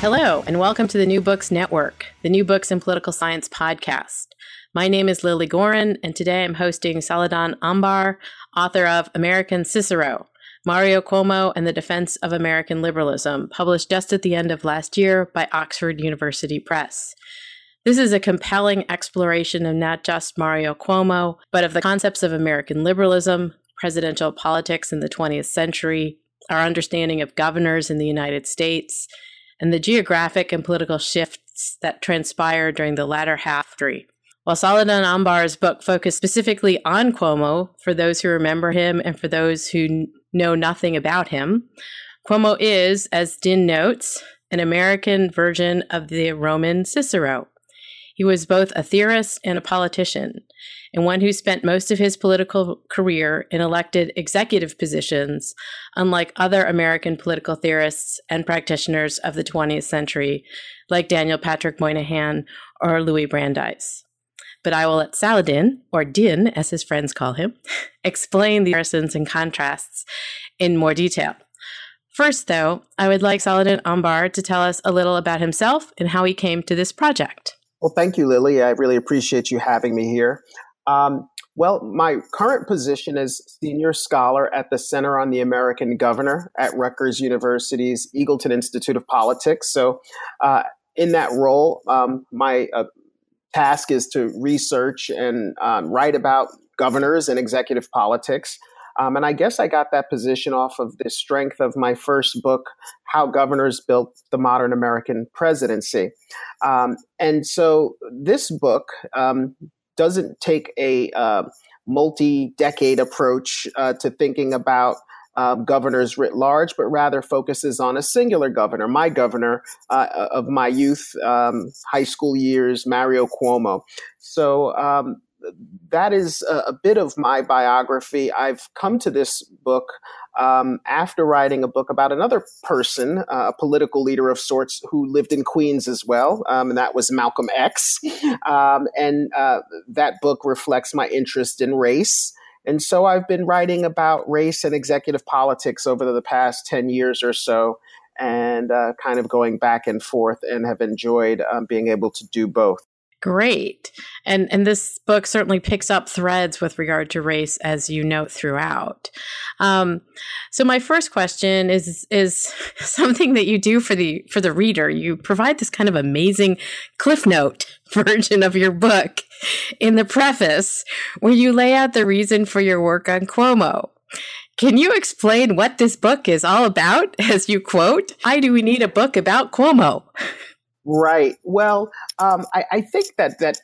Hello, and welcome to the New Books Network, the New Books in Political Science podcast. My name is Lilly Goren, and today I'm hosting Saladin Ambar, author of American Cicero Mario Cuomo and the Defense of American Liberalism, published just at the end of last year by Oxford University Press. This is a compelling exploration of not just Mario Cuomo, but of the concepts of American liberalism, presidential politics in the 20th century, our understanding of governors in the United States, and the geographic and political shifts that transpired during the latter half three. While Saladin Ambar's book focused specifically on Cuomo, for those who remember him and for those who know nothing about him, Cuomo is, as Din notes, an American version of the Roman Cicero. He was both a theorist and a politician, and one who spent most of his political career in elected executive positions, unlike other American political theorists and practitioners of the 20th century, like Daniel Patrick Moynihan or Louis Brandeis. But I will let Saladin, or Din as his friends call him, explain the comparisons and contrasts in more detail. First, though, I would like Saladin Ambar to tell us a little about himself and how he came to this project. Well, thank you, Lilly. I really appreciate you having me here. Um, well, my current position is senior scholar at the Center on the American Governor at Rutgers University's Eagleton Institute of Politics. So, uh, in that role, um, my uh, task is to research and um, write about governors and executive politics. Um, and I guess I got that position off of the strength of my first book, How Governors Built the Modern American Presidency. Um, and so this book um, doesn't take a uh, multi decade approach uh, to thinking about um, governors writ large, but rather focuses on a singular governor, my governor uh, of my youth, um, high school years, Mario Cuomo. So um, that is a, a, bit of my biography. I've come to this book um, after writing a book about another person, uh, a political leader of sorts who lived in Queens as well, um, and that was Malcolm X. Um, and uh, that book reflects my interest in race. And so I've been writing about race and executive politics over the past 10 years or so and uh, kind of going back and forth and have enjoyed um, being able to do both. Great. And and this book certainly picks up threads with regard to race as you note throughout. Um, so my first question is is something that you do for the for the reader. You provide this kind of amazing cliff note version of your book in the preface where you lay out the reason for your work on Cuomo. Can you explain what this book is all about as you quote, why do we need a book about Cuomo? Right. Well, um, I, I, think that that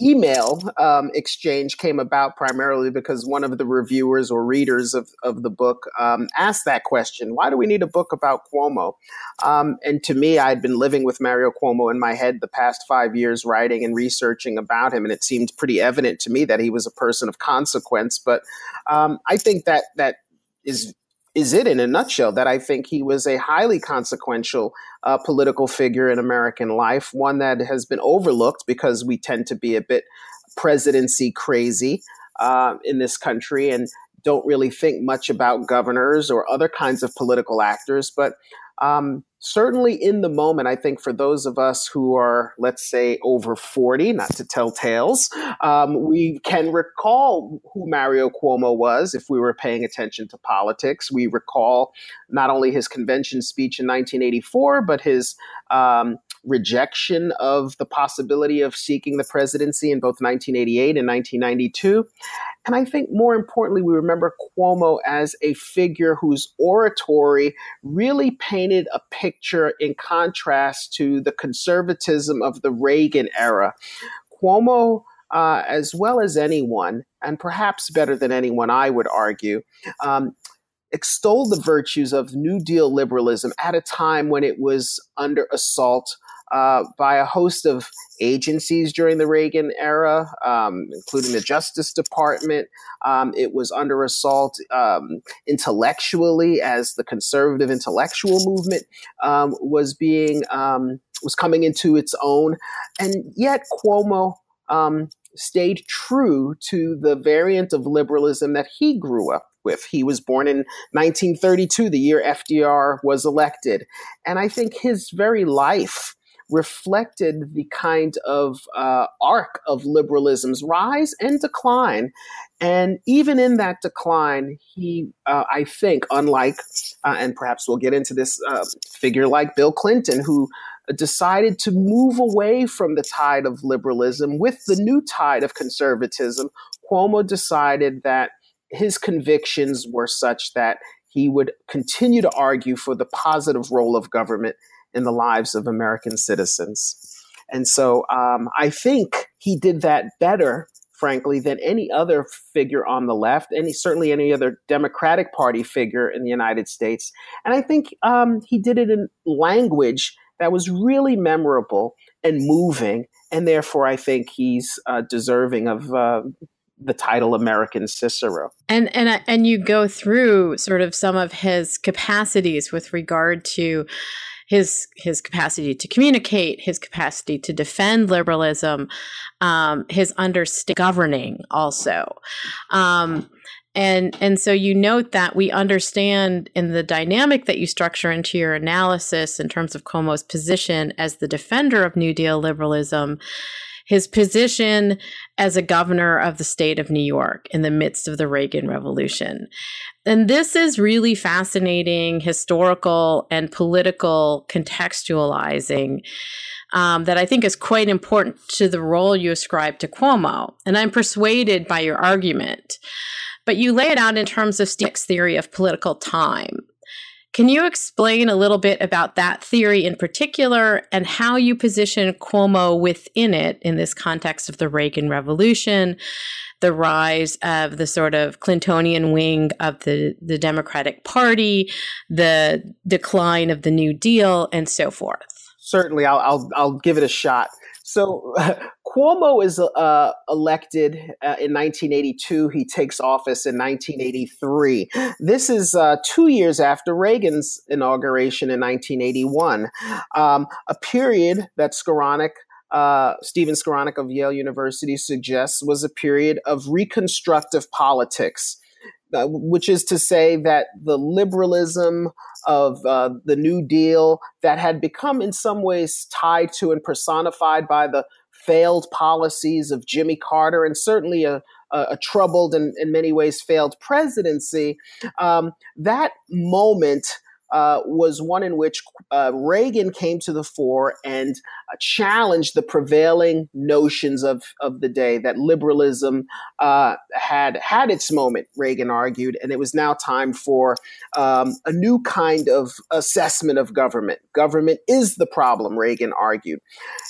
email um, exchange came about primarily because one of the reviewers or readers of, of the book um, asked that question Why do we need a book about Cuomo? Um, and to me, I had been living with Mario Cuomo in my head the past five years, writing and researching about him. And it seemed pretty evident to me that he was a person of consequence. But um, I think that that is is it in a nutshell that I think he was a highly consequential uh, political figure in American life, one that has been overlooked because we tend to be a bit presidency crazy uh, in this country and don't really think much about governors or other kinds of political actors. But um, certainly in the moment, I think for those of us who are, let's say, over 40, not to tell tales, um, we can recall who Mario Cuomo was if we were paying attention to politics. We recall not only his convention speech in 1984, but his um, rejection of the possibility of seeking the presidency in both 1988 and 1992. And I think more importantly, we remember Cuomo as a figure whose oratory really painted a picture in contrast to the conservatism of the Reagan era. Cuomo, uh, as well as anyone, and perhaps better than anyone, I would argue, um, extolled the virtues of New Deal liberalism at a time when it was under assault uh, by a host of agencies during the Reagan era, um, including the Justice Department. Um, it was under assault um, intellectually as the conservative intellectual movement um, was being um, was coming into its own, and yet Cuomo um, stayed true to the variant of liberalism that he grew up with. He was born in 1932, the year FDR was elected. And I think his very life reflected the kind of uh, arc of liberalism's rise and decline. And even in that decline, he, uh, I think, unlike, uh, and perhaps we'll get into this uh, figure like Bill Clinton, who decided to move away from the tide of liberalism with the new tide of conservatism, Cuomo decided that his convictions were such that he would continue to argue for the positive role of government in the lives of American citizens. And so um, I think he did that better, frankly, than any other figure on the left, any certainly any other Democratic Party figure in the United States. And I think um, he did it in language that was really memorable and moving. And therefore, I think he's uh, deserving of uh, the title American Cicero. And and and you go through sort of some of his capacities with regard to his his capacity to communicate, his capacity to defend liberalism, um, his understanding governing also. Um, and and so you note that we understand in the dynamic that you structure into your analysis in terms of Cuomo's position as the defender of New Deal liberalism his position as a governor of the state of New York in the midst of the Reagan Revolution. And this is really fascinating historical and political contextualizing um, that I think is quite important to the role you ascribe to Cuomo. And I'm persuaded by your argument. But you lay it out in terms of Stick's theory of political time. Can you explain a little bit about that theory in particular and how you position Cuomo within it in this context of the Reagan Revolution, the rise of the sort of Clintonian wing of the, the Democratic Party, the decline of the New Deal, and so forth? Certainly, I'll, I'll, I'll give it a shot. So Cuomo is uh, elected uh, in 1982. He takes office in 1983. This is uh, two years after Reagan's inauguration in 1981, um, a period that Skowronek uh, Stephen Skowronek of Yale University suggests was a period of reconstructive politics. Uh, which is to say that the liberalism of uh, the New Deal that had become in some ways tied to and personified by the failed policies of Jimmy Carter and certainly a, a, a troubled and in many ways failed presidency, um, that moment uh, was one in which uh, Reagan came to the fore and uh, challenged the prevailing notions of, of the day that liberalism uh, had had its moment, Reagan argued, and it was now time for um, a new kind of assessment of government. Government is the problem, Reagan argued.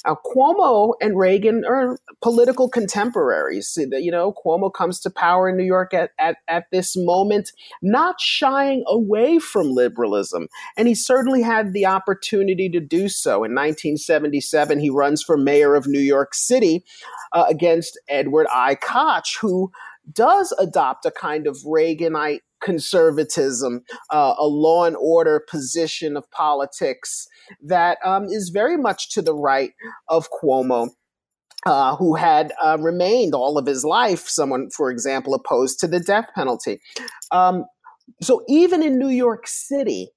Now, Cuomo and Reagan are political contemporaries. You know, Cuomo comes to power in New York at, at, at this moment, not shying away from liberalism and he certainly had the opportunity to do so. In 1977, he runs for mayor of New York City uh, against Edward I. Koch, who does adopt a kind of Reaganite conservatism, uh, a law and order position of politics that um, is very much to the right of Cuomo. Uh, who had uh, remained all of his life, someone, for example, opposed to the death penalty. Um, so even in New York City,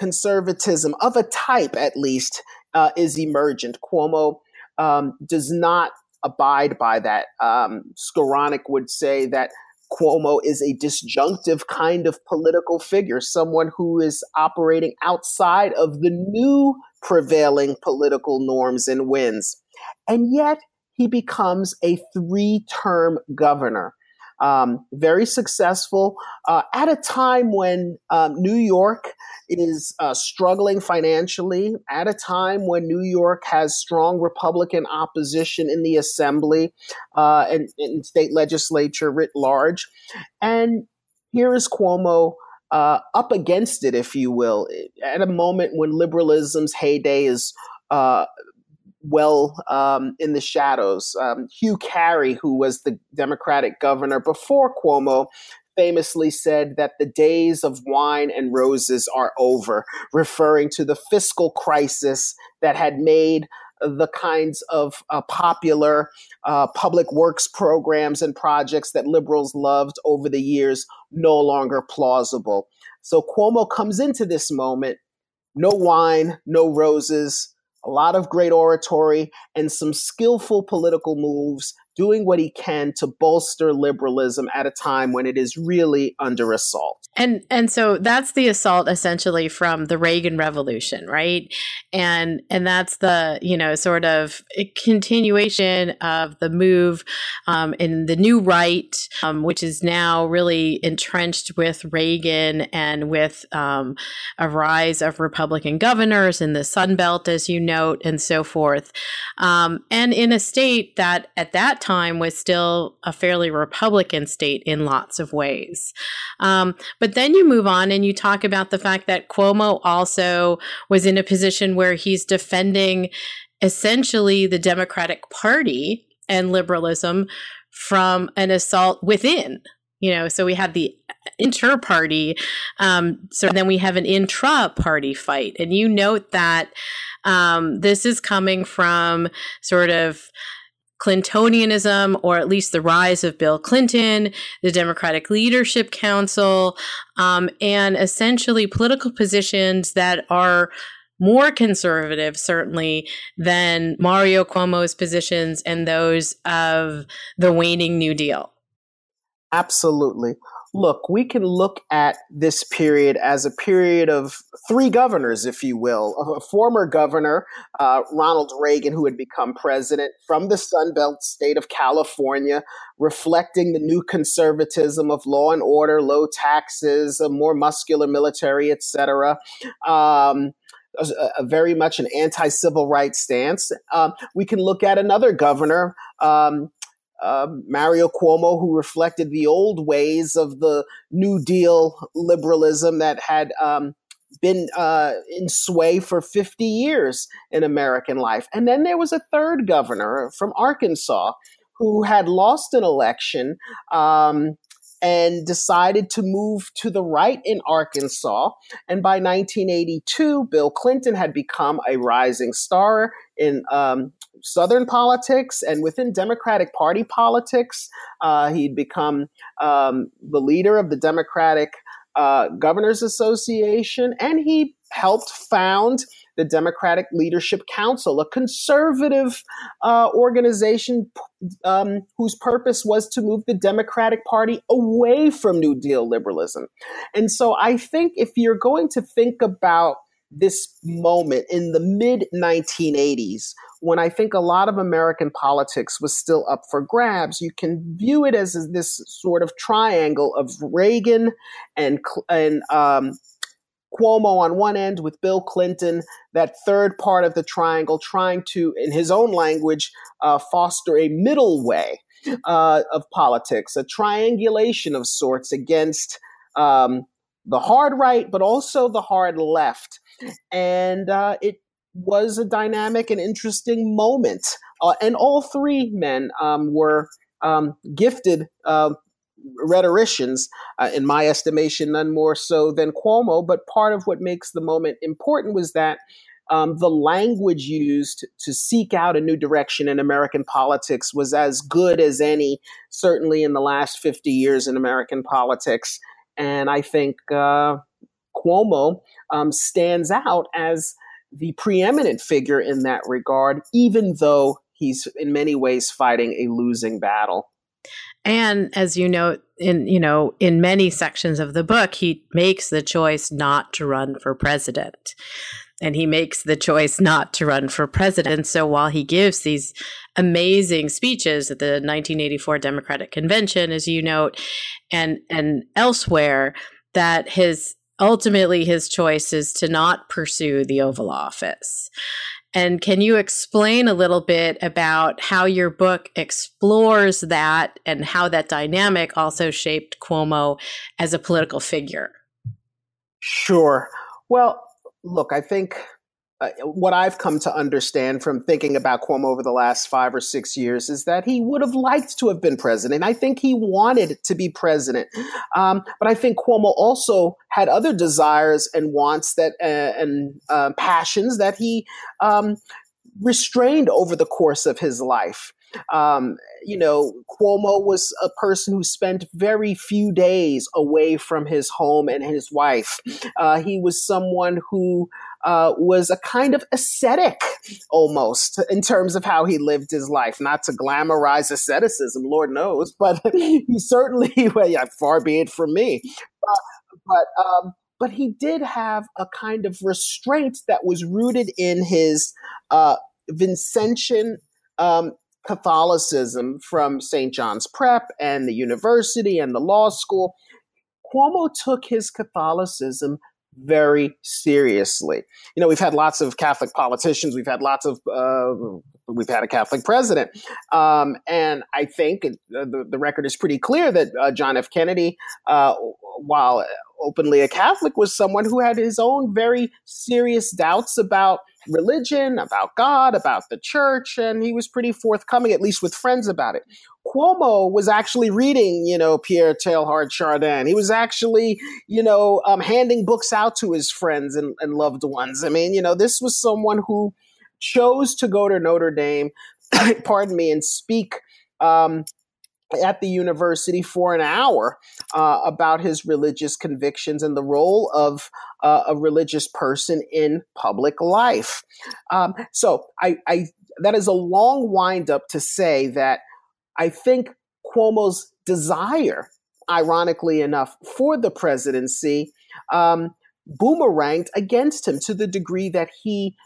conservatism of a type, at least, uh, is emergent. Cuomo um, does not abide by that. Um, Skowronek would say that Cuomo is a disjunctive kind of political figure, someone who is operating outside of the new prevailing political norms and winds. And yet he becomes a three term governor. Um, very successful uh, at a time when um, New York is uh, struggling financially, at a time when New York has strong Republican opposition in the assembly uh, and, and, state legislature writ large. And here is Cuomo. Uh, up against it, if you will, at a moment when liberalism's heyday is uh, well um, in the shadows. Um, Hugh Carey, who was the Democratic governor before Cuomo, famously said that the days of wine and roses are over, referring to the fiscal crisis that had made the kinds of uh, popular uh, public works programs and projects that liberals loved over the years no longer plausible. So Cuomo comes into this moment no wine, no roses, a lot of great oratory, and some skillful political moves, doing what he can to bolster liberalism at a time when it is really under assault. And and so that's the assault essentially from the Reagan Revolution, right? And and that's the you know sort of continuation of the move um, in the new right, um, which is now really entrenched with Reagan and with um, a rise of Republican governors in the Sun Belt, as you note, and so forth. Um, and in a state that at that time was still a fairly Republican state in lots of ways. Um, but then you move on and you talk about the fact that Cuomo also was in a position where he's defending essentially the Democratic Party and liberalism from an assault within. You know, so we have the inter party, um, so then we have an intra party fight. And you note that um, this is coming from sort of Clintonianism, or at least the rise of Bill Clinton, the Democratic Leadership Council, um, and essentially political positions that are more conservative, certainly, than Mario Cuomo's positions and those of the waning New Deal. Absolutely look, we can look at this period as a period of three governors, if you will. A former governor, uh, Ronald Reagan, who had become president from the Sun Belt state of California, reflecting the new conservatism of law and order, low taxes, a more muscular military, etc. Um, a, a, very much an anti-civil rights stance. Um, we can look at another governor, um, uh, Mario Cuomo, who reflected the old ways of the New Deal liberalism that had um, been uh, in sway for 50 years in American life. And then there was a third governor from Arkansas who had lost an election um, and decided to move to the right in Arkansas. And by 1982, Bill Clinton had become a rising star in um, Southern politics and within Democratic Party politics. Uh, he'd become um, the leader of the Democratic uh, Governors Association, and he helped found the Democratic Leadership Council, a conservative uh, organization um, whose purpose was to move the Democratic Party away from New Deal liberalism. And so I think if you're going to think about this moment in the mid 1980s when I think a lot of American politics was still up for grabs. You can view it as this sort of triangle of Reagan and and um, Cuomo on one end with Bill Clinton, that third part of the triangle trying to, in his own language, uh, foster a middle way uh, of politics, a triangulation of sorts against um, the hard right, but also the hard left. And uh, it was a dynamic and interesting moment. Uh, and all three men um, were um, gifted uh, rhetoricians, in my estimation, none more so than Cuomo. But part of what makes the moment important was that um, the language used to seek out a new direction in American politics was as good as any, certainly in the last 50 years in American politics. And I think uh, Cuomo um, stands out as the preeminent figure in that regard, even though he's in many ways fighting a losing battle. And as you know, in you know, in many sections of the book, he makes the choice not to run for president. And he makes the choice not to run for president. So while he gives these amazing speeches at the 1984 Democratic Convention, as you note, and and elsewhere, that his ultimately his choice is to not pursue the Oval Office. And can you explain a little bit about how your book explores that and how that dynamic also shaped Cuomo as a political figure? Sure. Well, look, I think uh, what I've come to understand from thinking about Cuomo over the last five or six years is that he would have liked to have been president. I think he wanted to be president. Um, but I think Cuomo also had other desires and wants that uh, and uh, passions that he um, restrained over the course of his life. Um, you know, Cuomo was a person who spent very few days away from his home and his wife. Uh, he was someone who uh, was a kind of ascetic almost in terms of how he lived his life. Not to glamorize asceticism, Lord knows, but he certainly, well, yeah, far be it from me. But um, but he did have a kind of restraint that was rooted in his uh, Vincentian um, Catholicism from St. John's Prep and the university and the law school. Cuomo took his Catholicism very seriously. You know, we've had lots of Catholic politicians, we've had lots of, uh, we've had a Catholic president. Um, and I think the, the, record is pretty clear that uh, John F. Kennedy, uh, while openly a Catholic, was someone who had his own very serious doubts about religion, about God, about the church, and he was pretty forthcoming, at least with friends, about it. Cuomo was actually reading, you know, Pierre Teilhard Chardin. He was actually, you know, um, handing books out to his friends and, and loved ones. I mean, you know, this was someone who chose to go to Notre Dame, pardon me, and speak um, at the university for an hour uh, about his religious convictions and the role of uh, a religious person in public life. Um, so I, I, that is a long wind up to say that I think Cuomo's desire, ironically enough, for the presidency um, boomeranged against him to the degree that he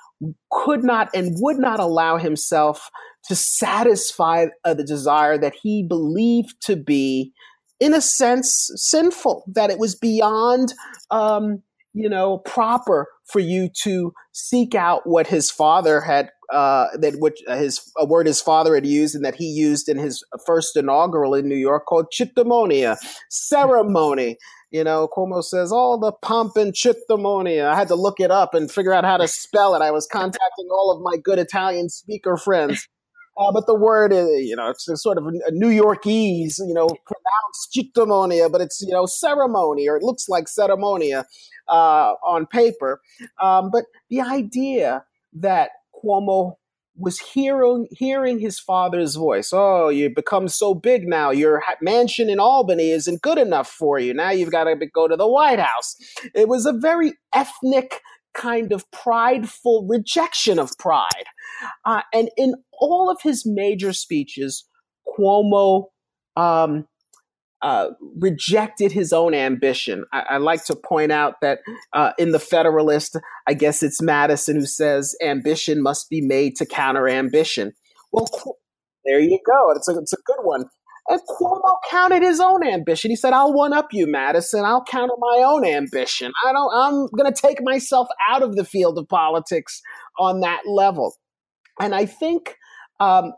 could not and would not allow himself to satisfy uh, the desire that he believed to be, in a sense, sinful, that it was beyond, um, you know, proper for you to seek out what his father had, uh, that which uh, his a word his father had used and that he used in his first inaugural in New York called chitimonia, ceremony. You know, Cuomo says all the pomp and chitimonia. I had to look it up and figure out how to spell it. I was contacting all of my good Italian speaker friends. Uh, but the word is, you know, it's sort of a New Yorkese, you know, pronounced chitimonia, but it's, you know, ceremony, or it looks like ceremonia uh, on paper. Um, but the idea that Cuomo was hearing hearing his father's voice. Oh, you become so big now. Your mansion in Albany isn't good enough for you. Now you've got to go to the White House. It was a very ethnic kind of prideful rejection of pride. Uh, and in all of his major speeches, Cuomo um, uh, rejected his own ambition. I, I, like to point out that uh, in the Federalist, I guess it's Madison who says ambition must be made to counter ambition. Well, there you go. It's a, it's a good one. And Cuomo counted his own ambition. He said, "I'll one up you, Madison. I'll counter my own ambition. I don't. I'm going to take myself out of the field of politics on that level." And I think um,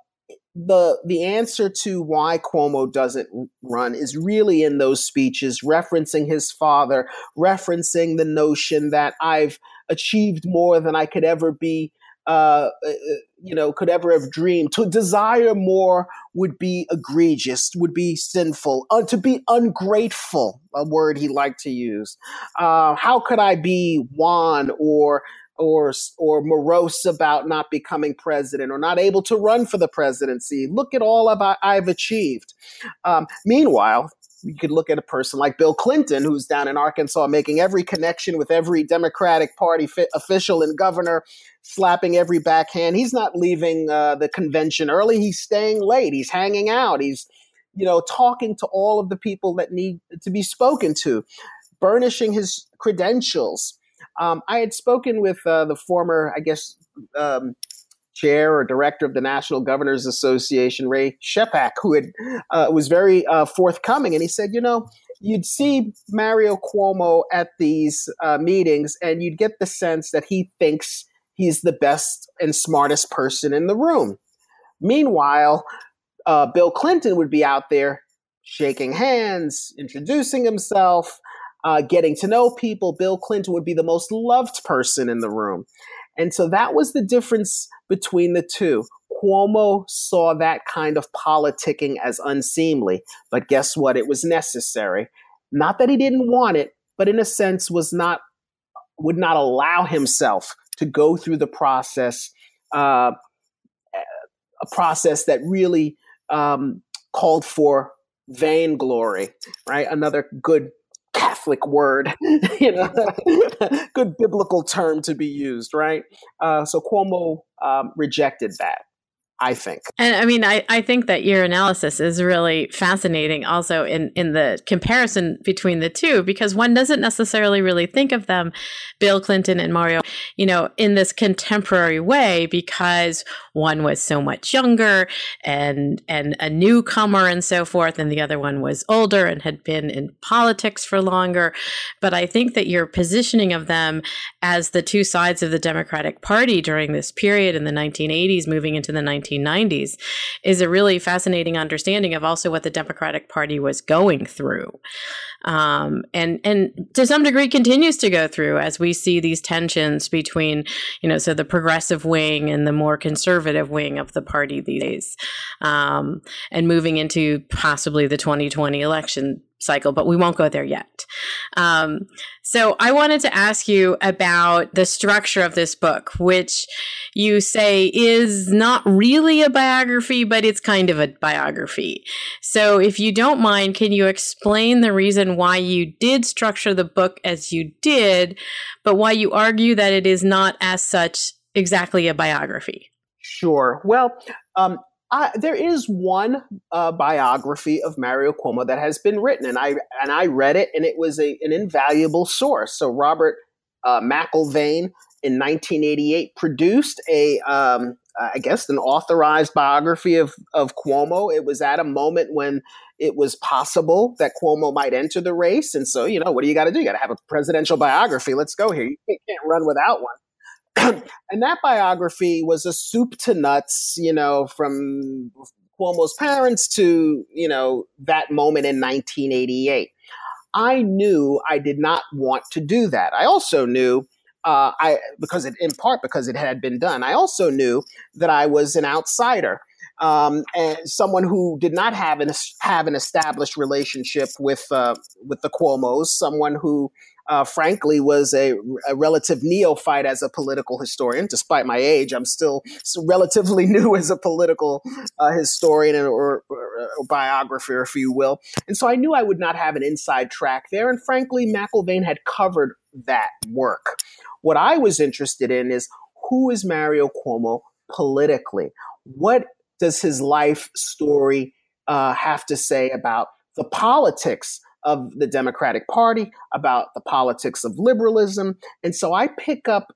the the answer to why Cuomo doesn't run is really in those speeches, referencing his father, referencing the notion that I've achieved more than I could ever be uh, uh, you know, could ever have dreamed. To desire more would be egregious, would be sinful. Uh, to be ungrateful, a word he liked to use. Uh, how could I be wan or or or morose about not becoming president or not able to run for the presidency? Look at all I, I've achieved. Um, meanwhile, you could look at a person like Bill Clinton, who's down in Arkansas making every connection with every Democratic Party fi- official and governor, slapping every backhand. He's not leaving uh, the convention early. He's staying late. He's hanging out. He's, you know, talking to all of the people that need to be spoken to, burnishing his credentials. Um, I had spoken with uh, the former, I guess, um, chair or director of the National Governors Association, Ray Scheppach, who had uh, was very uh, forthcoming, and he said, you know, you'd see Mario Cuomo at these uh, meetings, and you'd get the sense that he thinks he's the best and smartest person in the room. Meanwhile, uh, Bill Clinton would be out there shaking hands, introducing himself. Uh, getting to know people, Bill Clinton would be the most loved person in the room. And so that was the difference between the two. Cuomo saw that kind of politicking as unseemly, but guess what? It was necessary. Not that he didn't want it, but in a sense was not would not allow himself to go through the process, uh, a process that really um, called for vainglory, right? Another good Catholic word, you know, good biblical term to be used, right? Uh, so Cuomo um, rejected that. I think. And I mean, I, I think that your analysis is really fascinating also in, in the comparison between the two, because one doesn't necessarily really think of them, Bill Clinton and Mario, you know, in this contemporary way, because one was so much younger and, and a newcomer and so forth, and the other one was older and had been in politics for longer. But I think that your positioning of them as the two sides of the Democratic Party during this period in the 1980s, moving into the 1990s is a really fascinating understanding of also what the Democratic Party was going through. Um, and and to some degree continues to go through as we see these tensions between you know so the progressive wing and the more conservative wing of the party these days um, and moving into possibly the 2020 election cycle, but we won't go there yet. Um, so I wanted to ask you about the structure of this book, which you say is not really a biography, but it's kind of a biography. So if you don't mind, can you explain the reason why you did structure the book as you did, but why you argue that it is not as such exactly a biography? Sure. Well, um, uh, there is one uh, biography of Mario Cuomo that has been written, and I and I read it, and it was a, an invaluable source. So Robert uh, McElvaine in 1988 produced a, um, I guess, an authorized biography of of Cuomo. It was at a moment when it was possible that Cuomo might enter the race, and so you know, what do you got to do? You got to have a presidential biography. Let's go here. You can't run without one. and that biography was a soup to nuts, you know, from Cuomo's parents to, you know, that moment in 1988. I knew I did not want to do that. I also knew uh, I because it in part because it had been done. I also knew that I was an outsider um, and someone who did not have an have an established relationship with uh, with the Cuomo's, someone who uh, frankly, was a, a, relative neophyte as a political historian. Despite my age, I'm still relatively new as a political uh, historian or, or, or, biographer, if you will. And so I knew I would not have an inside track there. And frankly, McElvaine had covered that work. What I was interested in is who is Mario Cuomo politically? What does his life story uh, have to say about the politics of the Democratic Party, about the politics of liberalism. And so I pick up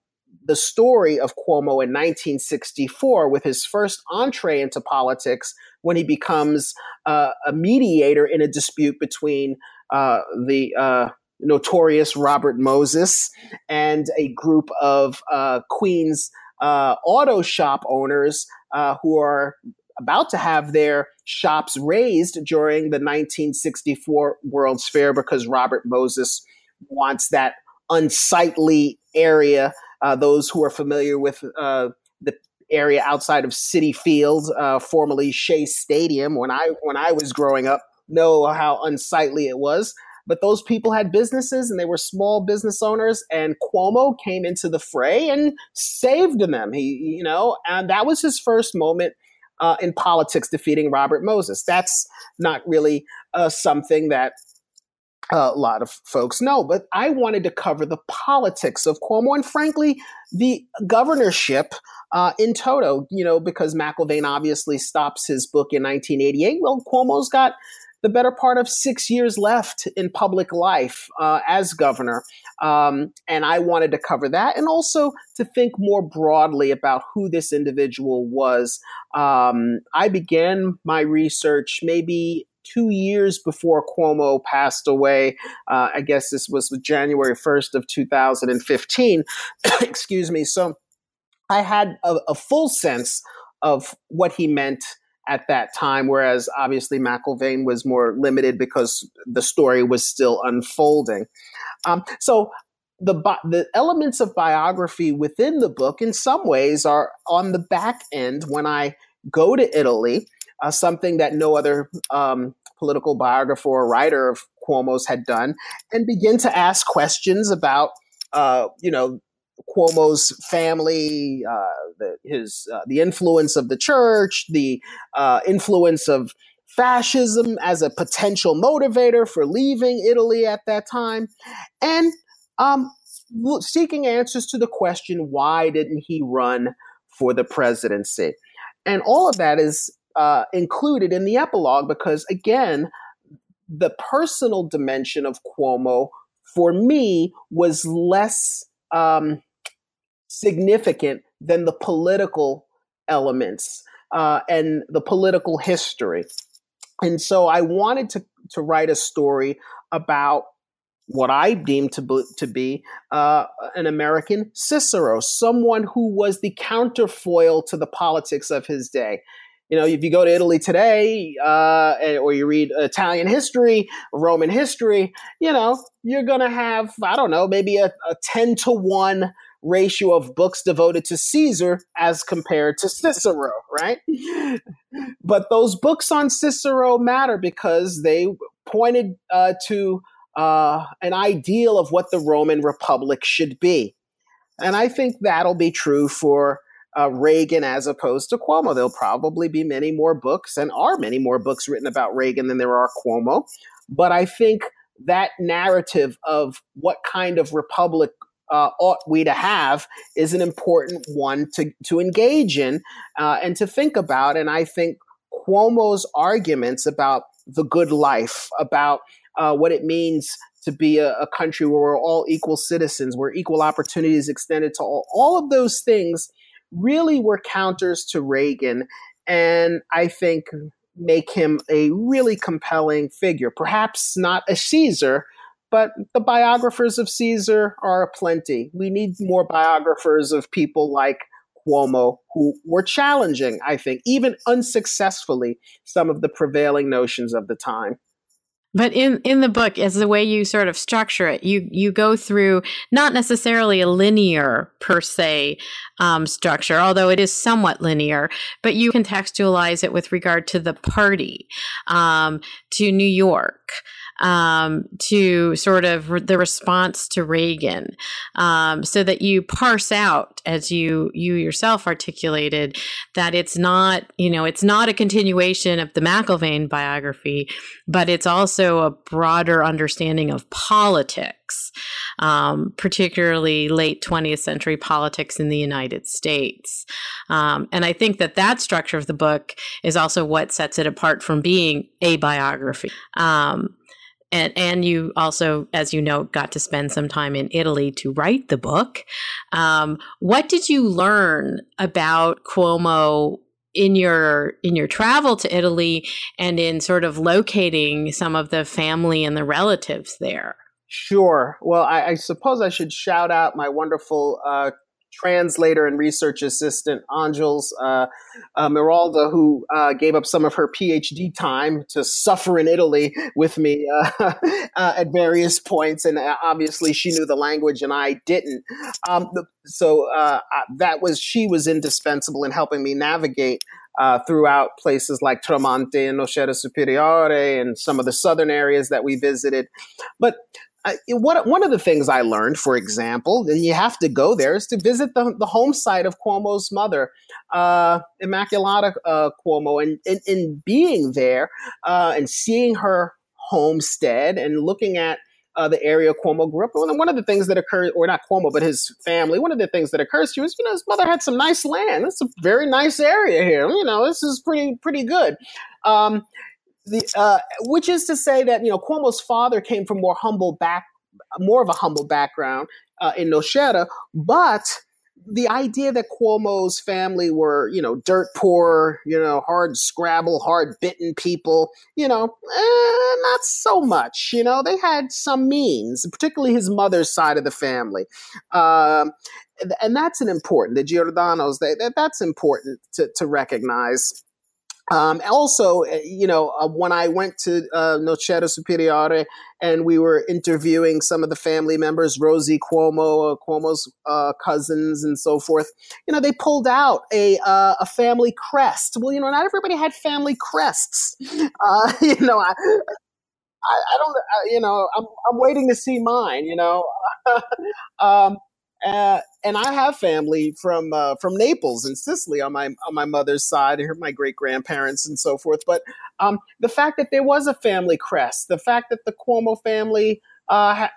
the story of Cuomo in 1964 with his first entree into politics when he becomes uh, a mediator in a dispute between uh, the uh, notorious Robert Moses and a group of uh, Queens uh, auto shop owners uh, who are about to have their shops razed during the 1964 World's Fair because Robert Moses wants that unsightly area. Uh, those who are familiar with uh, the area outside of Citi Field, uh, formerly Shea Stadium, when I when I was growing up, know how unsightly it was. But those people had businesses and they were small business owners, and Cuomo came into the fray and saved them. He, you know, and that was his first moment uh, in politics, defeating Robert Moses. That's not really uh, something that a lot of folks know, but I wanted to cover the politics of Cuomo and, frankly, the governorship uh, in toto. You know, because McElvaine obviously stops his book in 1988. Well, Cuomo's got the better part of six years left in public life uh, as governor. Um, and I wanted to cover that and also to think more broadly about who this individual was. Um, I began my research maybe two years before Cuomo passed away. Uh, I guess this was January 1st of 2015. Excuse me. So I had a, a, full sense of what he meant at that time, whereas obviously McElvaine was more limited because the story was still unfolding. Um, so the the elements of biography within the book, in some ways, are on the back end when I go to Italy uh, something that no other um, political biographer or writer of Cuomo's had done, and begin to ask questions about, uh, you know, Cuomo's family, uh, the, his uh, the influence of the church, the uh, influence of fascism as a potential motivator for leaving Italy at that time, and um, seeking answers to the question why didn't he run for the presidency, and all of that is uh, included in the epilogue because, again, the personal dimension of Cuomo for me was less um, significant than the political elements uh, and the political history. And so I wanted to, to write a story about what I deem to be, to be uh, an American Cicero, someone who was the counterfoil to the politics of his day you know, if you go to Italy today, uh, or you read Italian history, Roman history, you know, you're going to have, I don't know, maybe a, a 10 to 1 ratio of books devoted to Caesar as compared to Cicero, right? but those books on Cicero matter because they pointed uh, to uh, an ideal of what the Roman Republic should be. And I think that'll be true for uh, Reagan as opposed to Cuomo. There'll probably be many more books and are many more books written about Reagan than there are Cuomo. But I think that narrative of what kind of republic uh, ought we to have is an important one to, to engage in uh, and to think about. And I think Cuomo's arguments about the good life, about uh, what it means to be a, a, country where we're all equal citizens, where equal opportunities extended to all, all of those things really were counters to Reagan, and I think make him a really compelling figure. Perhaps not a Caesar, but the biographers of Caesar are plenty. We need more biographers of people like Cuomo who were challenging, I think, even unsuccessfully, some of the prevailing notions of the time. But in, in the book, as the way you sort of structure it, you you go through not necessarily a linear per se um, structure, although it is somewhat linear, but you contextualize it with regard to the party, um, to New York, um, to sort of re- the response to Reagan, um, so that you parse out, as you you yourself articulated, that it's not you know it's not a continuation of the McElvaine biography, but it's also a broader understanding of politics, um, particularly late 20th century politics in the United States, um, and I think that that structure of the book is also what sets it apart from being a biography. Um, and and you also, as you know, got to spend some time in Italy to write the book. Um, what did you learn about Cuomo in your in your travel to Italy and in sort of locating some of the family and the relatives there? Sure. Well, I, I suppose I should shout out my wonderful uh, translator and research assistant, Angels uh, uh, Miralda, who uh, gave up some of her PhD time to suffer in Italy with me uh, uh, at various points. And uh, obviously, she knew the language and I didn't. Um, so that was, she was indispensable in helping me navigate. throughout places like Tramonti and Nocera Superiore and some of the southern areas that we visited. But What, one of the things I learned, for example, and you have to go there, is to visit the, the home site of Cuomo's mother, uh, Immaculata uh, Cuomo, and in being there uh, and seeing her homestead and looking at uh, the area Cuomo grew up in. One of the things that occurred, or not Cuomo, but his family, one of the things that occurs to you is, you know, his mother had some nice land. It's a very nice area here. You know, this is pretty pretty good. Um, the uh, which is to say that you know Cuomo's father came from more humble back, more of a humble background uh, in Nocera, but the idea that Cuomo's family were, you know, dirt poor, you know, hard scrabble, hard bitten people, you know, eh, not so much. You know, they had some means, particularly his mother's side of the family. Um, and that's an important, the Giordano's, they, that, that's important to, to recognize. Um, also, eh, you know, uh, when I went to uh, Nocera Superiore and we were interviewing some of the family members, Rosie Cuomo, uh, Cuomo's uh, cousins, and so forth, you know, they pulled out a uh, a family crest. Well, you know, not everybody had family crests. Uh, you know, I, I, I don't, you know, I'm I'm waiting to see mine. You know. um, uh, and I have family from uh, from Naples and Sicily on my on my mother's side, my great grandparents and so forth. But um, the fact that there was a family crest, the fact that the Cuomo family uh, ha-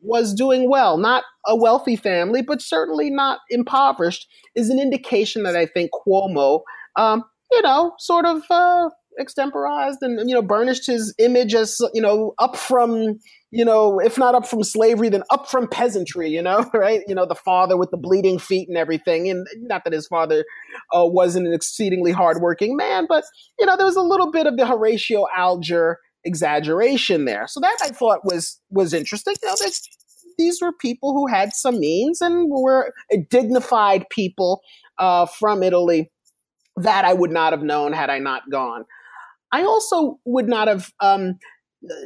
was doing well, not a wealthy family, but certainly not impoverished, is an indication that I think Cuomo, um, you know, sort of uh, extemporized and you know burnished his image as you know up from you know if not up from slavery then up from peasantry you know right? You know the father with the bleeding feet and everything. And not that his father uh, wasn't an exceedingly hardworking man but you know there was a little bit of the horatio alger exaggeration there. So that i thought was was interesting. You know these these were people who had some means and were dignified people uh, from italy that I would not have known had I not gone. I also would not have um,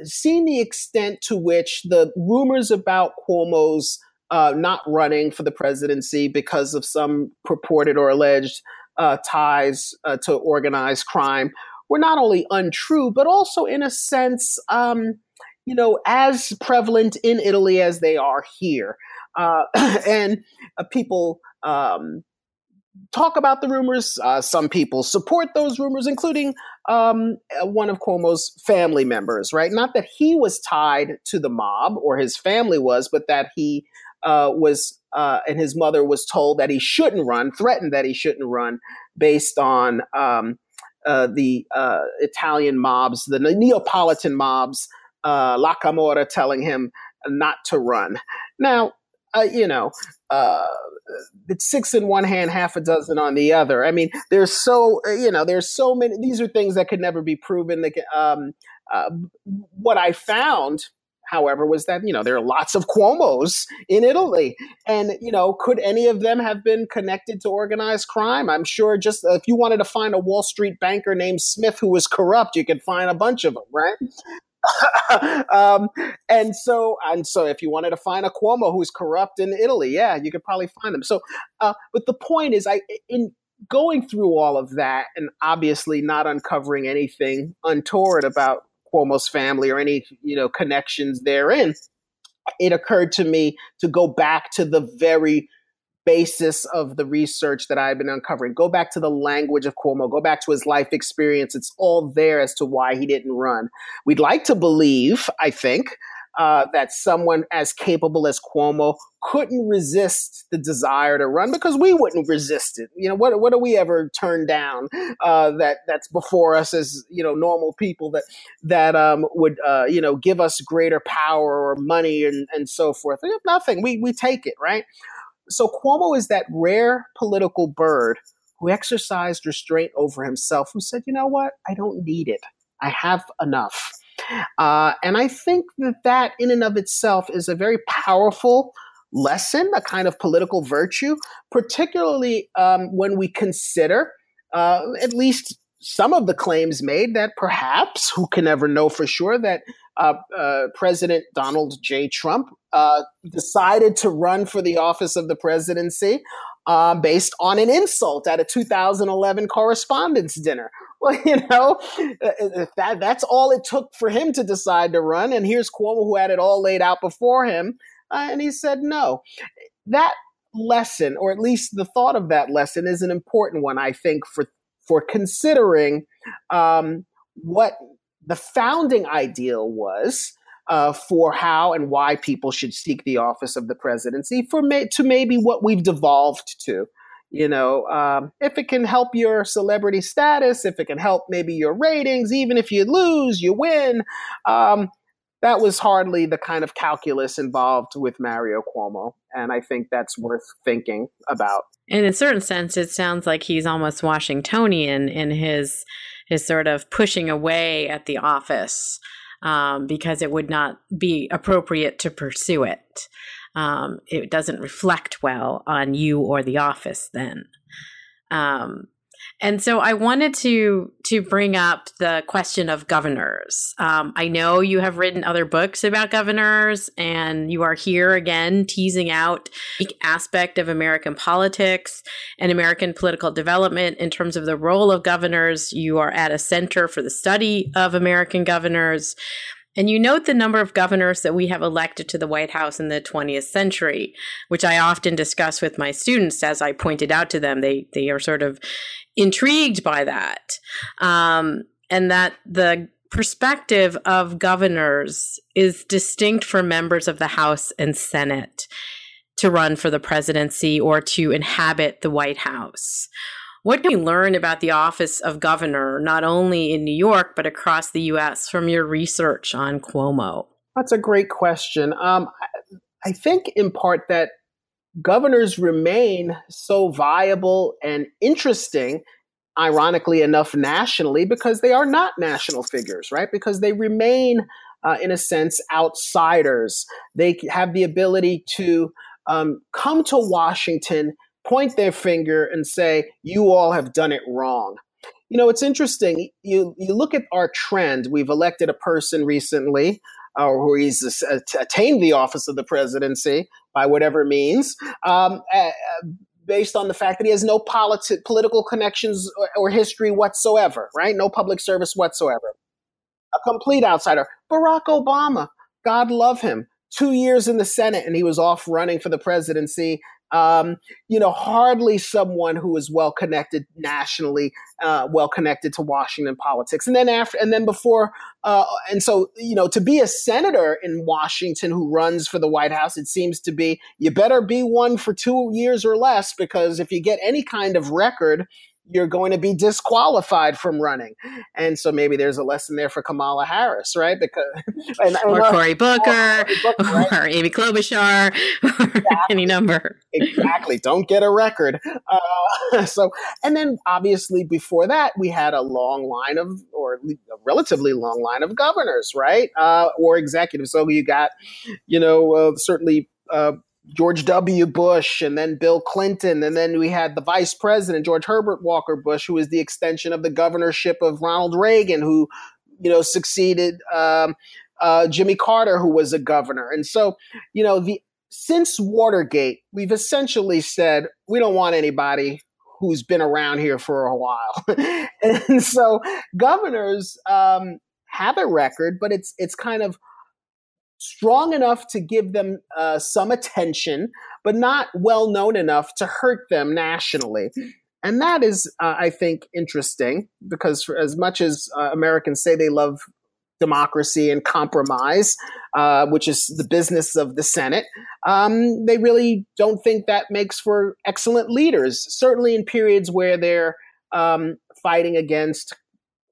seen the extent to which the rumors about Cuomo's uh, not running for the presidency because of some purported or alleged uh, ties uh, to organized crime were not only untrue, but also, in a sense, um, you know, as prevalent in Italy as they are here. Uh, and uh, people um, talk about the rumors. Uh, some people support those rumors, including um, uh, one of Cuomo's family members, right? Not that he was tied to the mob or his family was, but that he uh, was, uh, and his mother was told that he shouldn't run, threatened that he shouldn't run based on um, uh, the uh, Italian mobs, the Neapolitan mobs, La Camorra telling him not to run. Now, you know, it's six in one hand, half a dozen on the other. I mean, there's so you know, there's so many. These are things that could never be proven. That um, uh, what I found, however, was that you know there are lots of Cuomo's in Italy, and you know, could any of them have been connected to organized crime? I'm sure. Just if you wanted to find a Wall Street banker named Smith who was corrupt, you could find a bunch of them, right? um, and so, and so, if you wanted to find a Cuomo who's corrupt in Italy, yeah, you could probably find them. So, uh, but the point is, I in going through all of that, and obviously not uncovering anything untoward about Cuomo's family or any you know connections therein, it occurred to me to go back to the very basis of the research that I've been uncovering. Go back to the language of Cuomo, go back to his life experience. It's all there as to why he didn't run. We'd like to believe, I think, uh, that someone as capable as Cuomo couldn't resist the desire to run because we wouldn't resist it. You know, what what do we ever turn down uh, that that's before us as you know normal people that that um, would uh, you know give us greater power or money and, and so forth? Nothing. We we take it right. So Cuomo is that rare political bird who exercised restraint over himself, who said, you know what, I don't need it. I have enough. Uh, and I think that that, in and of itself, is a very powerful lesson, a kind of political virtue, particularly um, when we consider uh, at least some of the claims made that perhaps, who can ever know for sure, that uh, uh, President Donald J. Trump uh, decided to run for the office of the presidency uh, based on an insult at a 2011 correspondence dinner. Well, you know, uh, that that's all it took for him to decide to run. And here's Cuomo, who had it all laid out before him, uh, and he said no. That lesson, or at least the thought of that lesson, is an important one, I think, for for considering um, what the founding ideal was uh, for how and why people should seek the office of the presidency for may- to maybe what we've devolved to. You know, um, if it can help your celebrity status, if it can help maybe your ratings, even if you lose, you win. Um, that was hardly the kind of calculus involved with Mario Cuomo. And I think that's worth thinking about. In a certain sense, it sounds like he's almost Washingtonian in his his sort of pushing away at the office um, because it would not be appropriate to pursue it. Um, it doesn't reflect well on you or the office then. Um, and so I wanted to to bring up the question of governors. Um, I know you have written other books about governors, and you are here again teasing out aspect of American politics and American political development in terms of the role of governors. You are at a center for the study of American governors. And you note the number of governors that we have elected to the White House in the 20th century, which I often discuss with my students as I pointed out to them. They, they are sort of intrigued by that. Um, and that the perspective of governors is distinct from members of the House and Senate to run for the presidency or to inhabit the White House. What can we learn about the office of governor, not only in New York, but across the U.S. from your research on Cuomo? That's a great question. Um, I think, in part, that governors remain so viable and interesting, ironically enough, nationally, because they are not national figures, right? Because they remain, uh, in a sense, outsiders. They have the ability to um, come to Washington point their finger and say, you all have done it wrong. You know, it's interesting. You, you look at our trend. We've elected a person recently uh, who he's attained the office of the presidency by whatever means, um, uh, based on the fact that he has no politi- political connections or, or history whatsoever, right? No public service whatsoever. A complete outsider. Barack Obama, God love him, two years in the Senate and he was off running for the presidency um, you know, hardly someone who is well connected nationally, uh, well connected to Washington politics. And then after, and then before, uh, and so, you know, to be a senator in Washington who runs for the White House, it seems to be you better be one for two years or less because if you get any kind of record, you're going to be disqualified from running. And so maybe there's a lesson there for Kamala Harris, right? Because and, and or, Cory Booker, or, Booker, right? or Amy Klobuchar, exactly. any number. exactly. Don't get a record. Uh, so, and then obviously before that, we had a long line of, or a relatively long line of governors, right? Uh, or executives. So you got, you know, uh, certainly. Uh, George W. Bush and then Bill Clinton. And then we had the vice president, George Herbert Walker Bush, who was the extension of the governorship of Ronald Reagan, who, you know, succeeded um, uh, Jimmy Carter, who was a governor. And so, you know, the since Watergate, we've essentially said we don't want anybody who's been around here for a while. and so governors um, have a record, but it's it's kind of strong enough to give them uh, some attention, but not well known enough to hurt them nationally. And that is, uh, I think, interesting because as much as uh, Americans say they love democracy and compromise, uh, which is the business of the Senate, um, they really don't think that makes for excellent leaders, certainly in periods where they're um, fighting against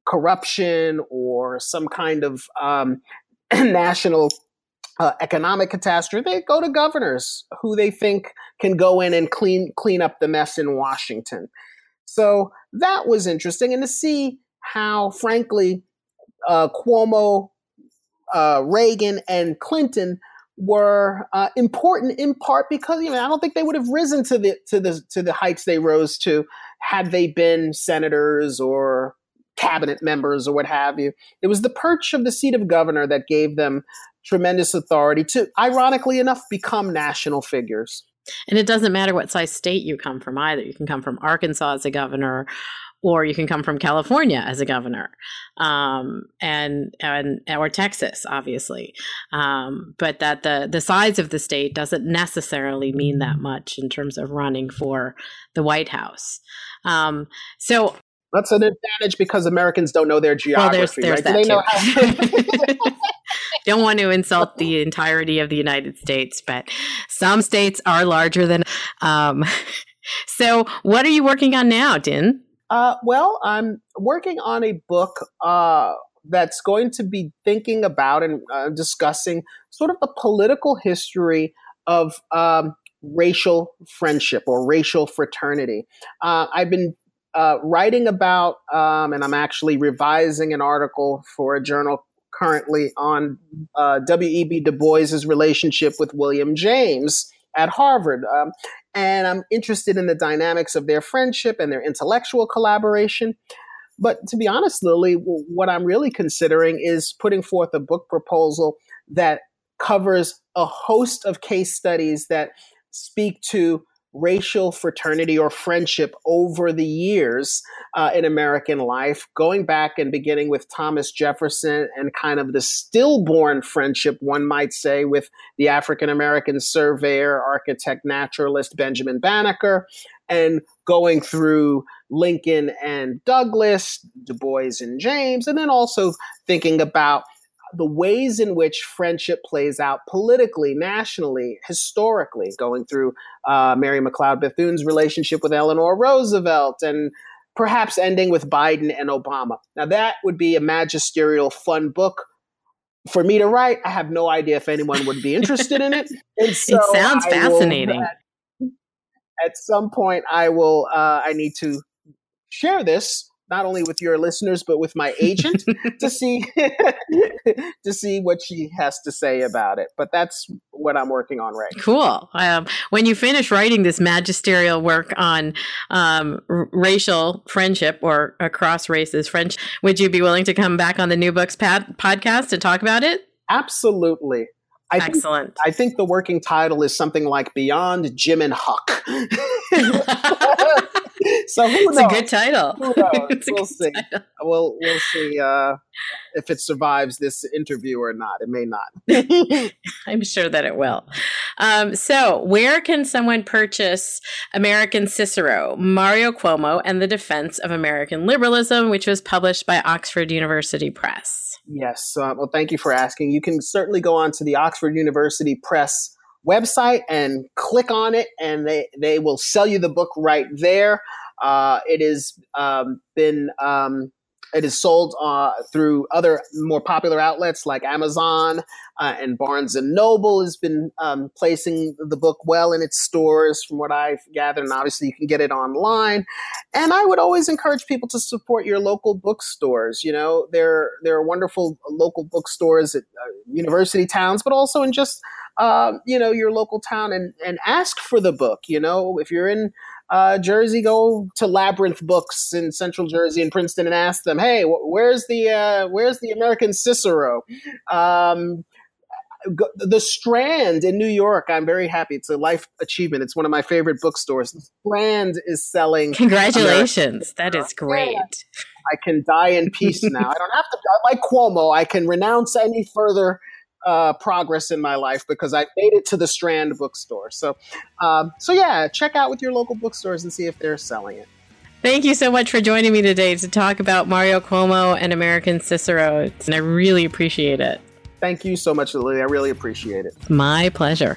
corruption or some kind of um, national uh, economic catastrophe, they go to governors who they think can go in and clean clean up the mess in Washington. So that was interesting, and to see how, frankly, uh, Cuomo, uh, Reagan, and Clinton were uh, important in part because you know I don't think they would have risen to the to the to the heights they rose to had they been senators or cabinet members or what have you. It was the perch of the seat of governor that gave them tremendous authority to, ironically enough, become national figures. And it doesn't matter what size state you come from either. You can come from Arkansas as a governor, or you can come from California as a governor, um, and and or Texas, obviously. Um, but that the the size of the state doesn't necessarily mean that much in terms of running for the White House. Um, so that's an advantage because Americans don't know their geography. Well, there's, there's right? that too. don't want to insult the entirety of the United States, but some states are larger than. Um, so, what are you working on now, Din? Uh, well, I'm working on a book uh, that's going to be thinking about and uh, discussing sort of the political history of um, racial friendship or racial fraternity. Uh, I've been uh, writing about, um, and I'm actually revising an article for a journal currently on uh, W.E.B. Du Bois's relationship with William James at Harvard. Um, and I'm interested in the dynamics of their friendship and their intellectual collaboration. But to be honest, Lilly, what I'm really considering is putting forth a book proposal that covers a host of case studies that speak to racial fraternity or friendship over the years uh, in American life, going back and beginning with Thomas Jefferson and kind of the stillborn friendship, one might say, with the African American surveyor, architect, naturalist Benjamin Banneker, and going through Lincoln and Douglas, Du Bois and James, and then also thinking about the ways in which friendship plays out politically, nationally, historically, going through uh, Mary McLeod Bethune's relationship with Eleanor Roosevelt and perhaps ending with Biden and Obama. Now, that would be a magisterial, fun book for me to write. I have no idea if anyone would be interested in it. So it sounds I fascinating. Will, at some point, I will. Uh, I need to share this not only with your listeners but with my agent to see to see what she has to say about it. But that's what I'm working on right. Cool. Um, when you finish writing this magisterial work on um, r- racial friendship or across races French, would you be willing to come back on the New Books pad- podcast and talk about it? Absolutely. I Excellent. Think, I think the working title is something like Beyond Jim and Huck. so who it's knows? a good title. Who knows? we'll see. Title. We'll we'll see uh, if it survives this interview or not. It may not. I'm sure that it will. Um, so, where can someone purchase American Cicero, Mario Cuomo, and the Defense of American Liberalism, which was published by Oxford University Press? Yes. Uh, well, thank you for asking. You can certainly go on to the Oxford University Press website and click on it, and they, they will sell you the book right there. Uh, it has um, been um, it is sold uh, through other more popular outlets like Amazon uh, and Barnes and Noble has been um, placing the book well in its stores, from what I've gathered. And obviously, you can get it online. And I would always encourage people to support your local bookstores. You know, there there are wonderful local bookstores at uh, university towns, but also in just uh, you know your local town and and ask for the book. You know, if you're in uh, Jersey, go to Labyrinth Books in Central Jersey and Princeton and ask them, "Hey, wh- where's the uh, where's the American Cicero?" Um, go, the Strand in New York. I'm very happy. It's a life achievement. It's one of my favorite bookstores. The Strand is selling. Congratulations! That is great. I can die in peace now. I don't have to. Like Cuomo, I can renounce any further uh, progress in my life because I made it to the Strand bookstore. So, um, so yeah, check out with your local bookstores and see if they're selling it. Thank you so much for joining me today to talk about Mario Cuomo and American Cicero. And I really appreciate it. Thank you so much, Lilly. I really appreciate it. My pleasure.